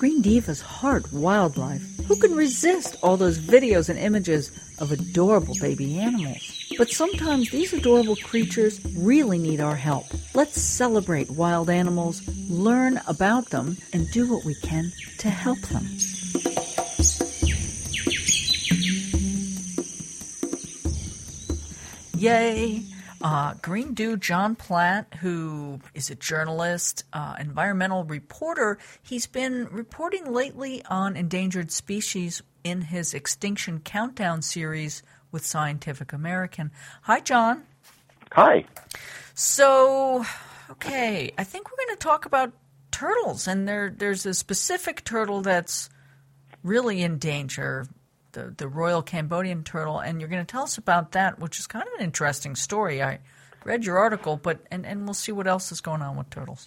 Green Divas heart wildlife. Who can resist all those videos and images of adorable baby animals? But sometimes these adorable creatures really need our help. Let's celebrate wild animals, learn about them, and do what we can to help them. Yay! Uh, Green Dude John Platt, who is a journalist, uh, environmental reporter, he's been reporting lately on endangered species in his Extinction Countdown series with Scientific American. Hi, John. Hi. So, okay, I think we're going to talk about turtles, and there there's a specific turtle that's really in danger the, the Royal Cambodian turtle, and you're going to tell us about that, which is kind of an interesting story. I read your article, but and, and we'll see what else is going on with turtles.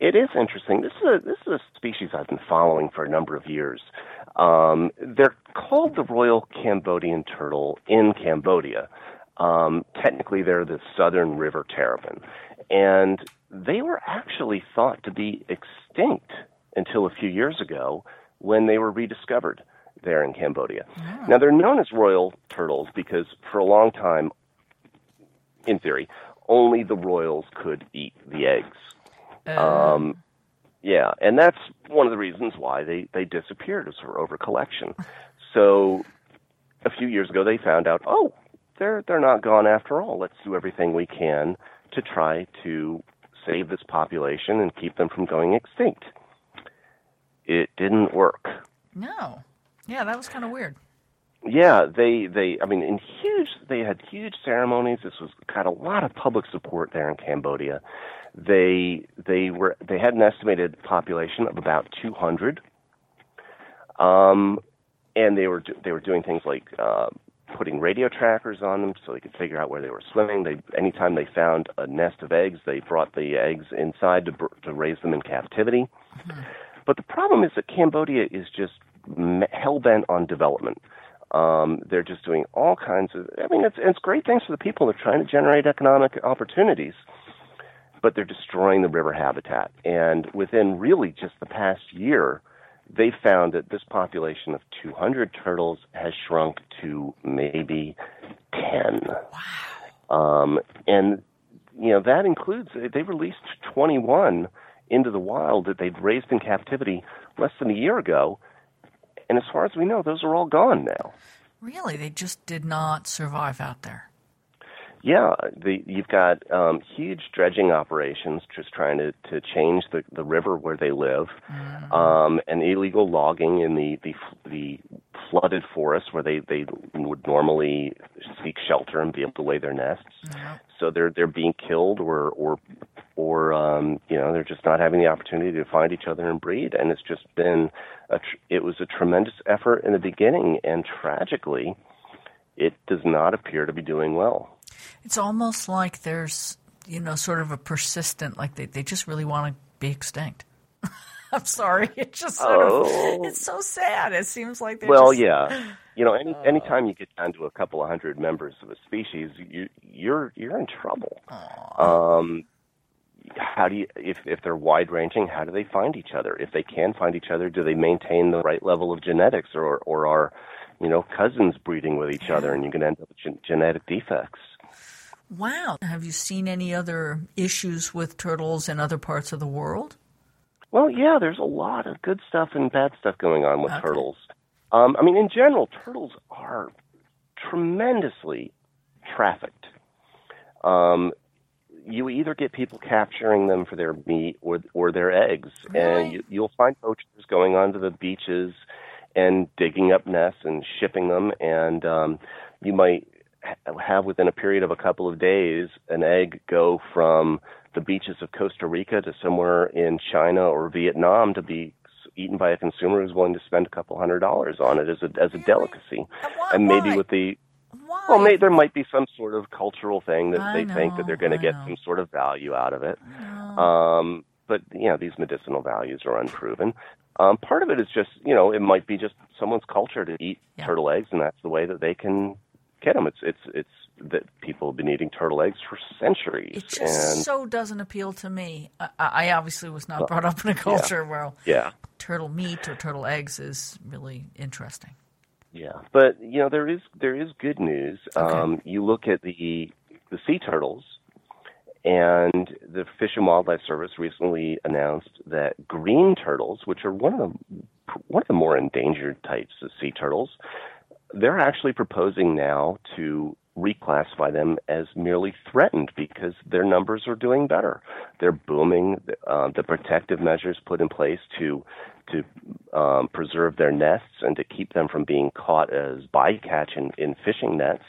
It is interesting. This is a, this is a species I've been following for a number of years. Um, they're called the Royal Cambodian turtle in Cambodia. Um, technically, they're the southern river terrapin, and they were actually thought to be extinct until a few years ago when they were rediscovered there in Cambodia. Oh. Now, they're known as royal turtles because for a long time, in theory, only the royals could eat the eggs. Uh. Um, yeah, and that's one of the reasons why they, they disappeared as for overcollection. So a few years ago, they found out, oh, they're they're not gone after all. Let's do everything we can to try to save this population and keep them from going extinct. It didn't work. No. Yeah, that was kind of weird. Yeah, they they I mean in huge they had huge ceremonies. This was got a lot of public support there in Cambodia. They they were they had an estimated population of about 200. Um and they were they were doing things like uh putting radio trackers on them so they could figure out where they were swimming. They anytime they found a nest of eggs, they brought the eggs inside to to raise them in captivity. Mm-hmm. But the problem is that Cambodia is just hell bent on development. Um, they're just doing all kinds of. I mean, it's it's great things for the people. They're trying to generate economic opportunities, but they're destroying the river habitat. And within really just the past year, they found that this population of 200 turtles has shrunk to maybe 10. Wow. Um, and you know that includes they released 21 into the wild that they'd raised in captivity less than a year ago and as far as we know, those are all gone now. Really? They just did not survive out there? Yeah, the, you've got um, huge dredging operations just trying to, to change the, the river where they live, mm. um, and illegal logging in the, the, the flooded forests where they, they would normally seek shelter and be able to lay their nests. Mm. So they're they're being killed or or or um, you know they're just not having the opportunity to find each other and breed. And it's just been a tr- it was a tremendous effort in the beginning, and tragically, it does not appear to be doing well. It's almost like there's you know sort of a persistent like they they just really want to be extinct. I'm sorry. It's just sort oh. of, it's so sad. It seems like they well, just, yeah. You know, any anytime you get down to a couple of hundred members of a species, you you're you're in trouble. Um, how do you if if they're wide ranging? How do they find each other? If they can find each other, do they maintain the right level of genetics, or or are you know cousins breeding with each other, and you can end up with gen- genetic defects? Wow. Have you seen any other issues with turtles in other parts of the world? Well, yeah, there's a lot of good stuff and bad stuff going on with okay. turtles. Um, I mean, in general, turtles are tremendously trafficked. Um, you either get people capturing them for their meat or or their eggs, really? and you, you'll find poachers going onto the beaches and digging up nests and shipping them, and um, you might have within a period of a couple of days an egg go from the beaches of Costa Rica to somewhere in China or Vietnam to be eaten by a consumer who's willing to spend a couple hundred dollars on it as a as a delicacy, and maybe why? with the why? Well, may, there might be some sort of cultural thing that I they know, think that they're going to get know. some sort of value out of it. Um, but you know, these medicinal values are unproven. Um, part of it is just you know, it might be just someone's culture to eat yeah. turtle eggs, and that's the way that they can get them. It's it's it's that people have been eating turtle eggs for centuries. It just and, so doesn't appeal to me. I, I obviously was not brought up in a culture yeah. where yeah. turtle meat or turtle eggs is really interesting. Yeah, but you know there is there is good news. Okay. Um, you look at the the sea turtles, and the Fish and Wildlife Service recently announced that green turtles, which are one of the one of the more endangered types of sea turtles, they're actually proposing now to reclassify them as merely threatened because their numbers are doing better. They're booming. Uh, the protective measures put in place to to um, preserve their nests and to keep them from being caught as bycatch in, in fishing nets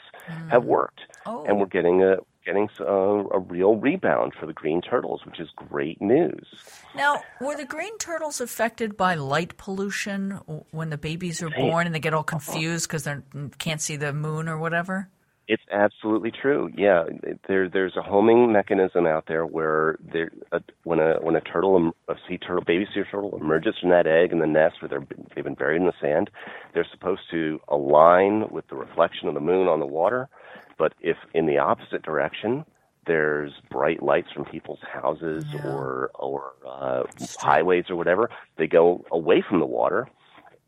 have worked, Oh. and we're getting a getting a, a real rebound for the green turtles, which is great news. Now, were the green turtles affected by light pollution when the babies are born and they get all confused because they can't see the moon or whatever? It's absolutely true. Yeah, there there's a homing mechanism out there where there a, when a when a turtle a sea turtle baby sea turtle emerges from that egg in the nest where they're they've been buried in the sand, they're supposed to align with the reflection of the moon on the water. But if in the opposite direction, there's bright lights from people's houses or or uh, highways or whatever, they go away from the water,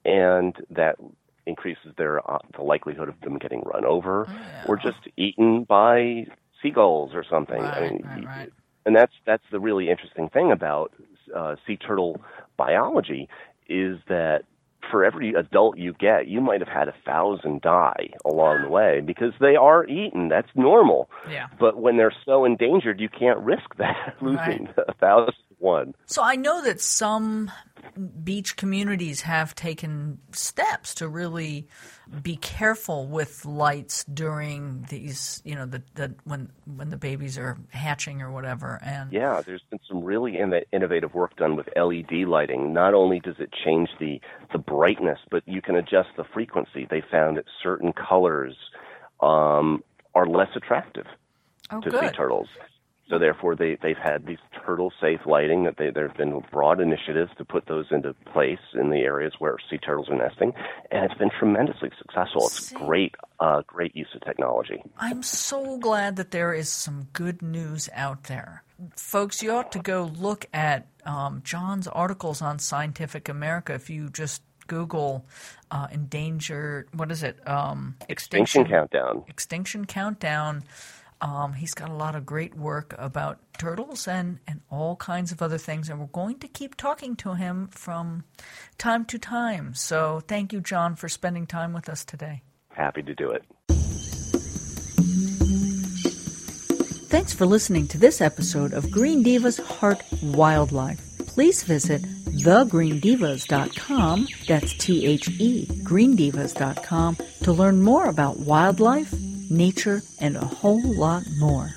and that increases their uh, the likelihood of them getting run over or just eaten by seagulls or something. I mean, right, right. and that's that's the really interesting thing about uh, sea turtle biology is that for every adult you get, you might have had a thousand die along the way because they are eaten. That's normal. Yeah. But when they're so endangered, you can't risk that losing a thousand to one. So I know that some beach communities have taken steps to really be careful with lights during these, you know, the, the when when the babies are hatching or whatever. And Yeah, there's been some really inno- innovative work done with LED lighting. Not only does it change the the brightness, but you can adjust the frequency. They found that certain colors um, are less attractive oh, to sea turtles. So therefore, they they've had these turtle safe lighting. That they, there have been broad initiatives to put those into place in the areas where sea turtles are nesting, and it's been tremendously successful. It's See. great, uh, great use of technology. I'm so glad that there is some good news out there. Folks, you ought to go look at um, John's articles on Scientific America if you just Google uh, endangered, what is it? Um, Extinction countdown. Extinction Countdown. Um, he's got a lot of great work about turtles and, and all kinds of other things, and we're going to keep talking to him from time to time. So thank you, John, for spending time with us today. Happy to do it. Thanks for listening to this episode of Green Divas Heart Wildlife. Please visit thegreendivas.com, that's T H E, greendivas.com, to learn more about wildlife, nature, and a whole lot more.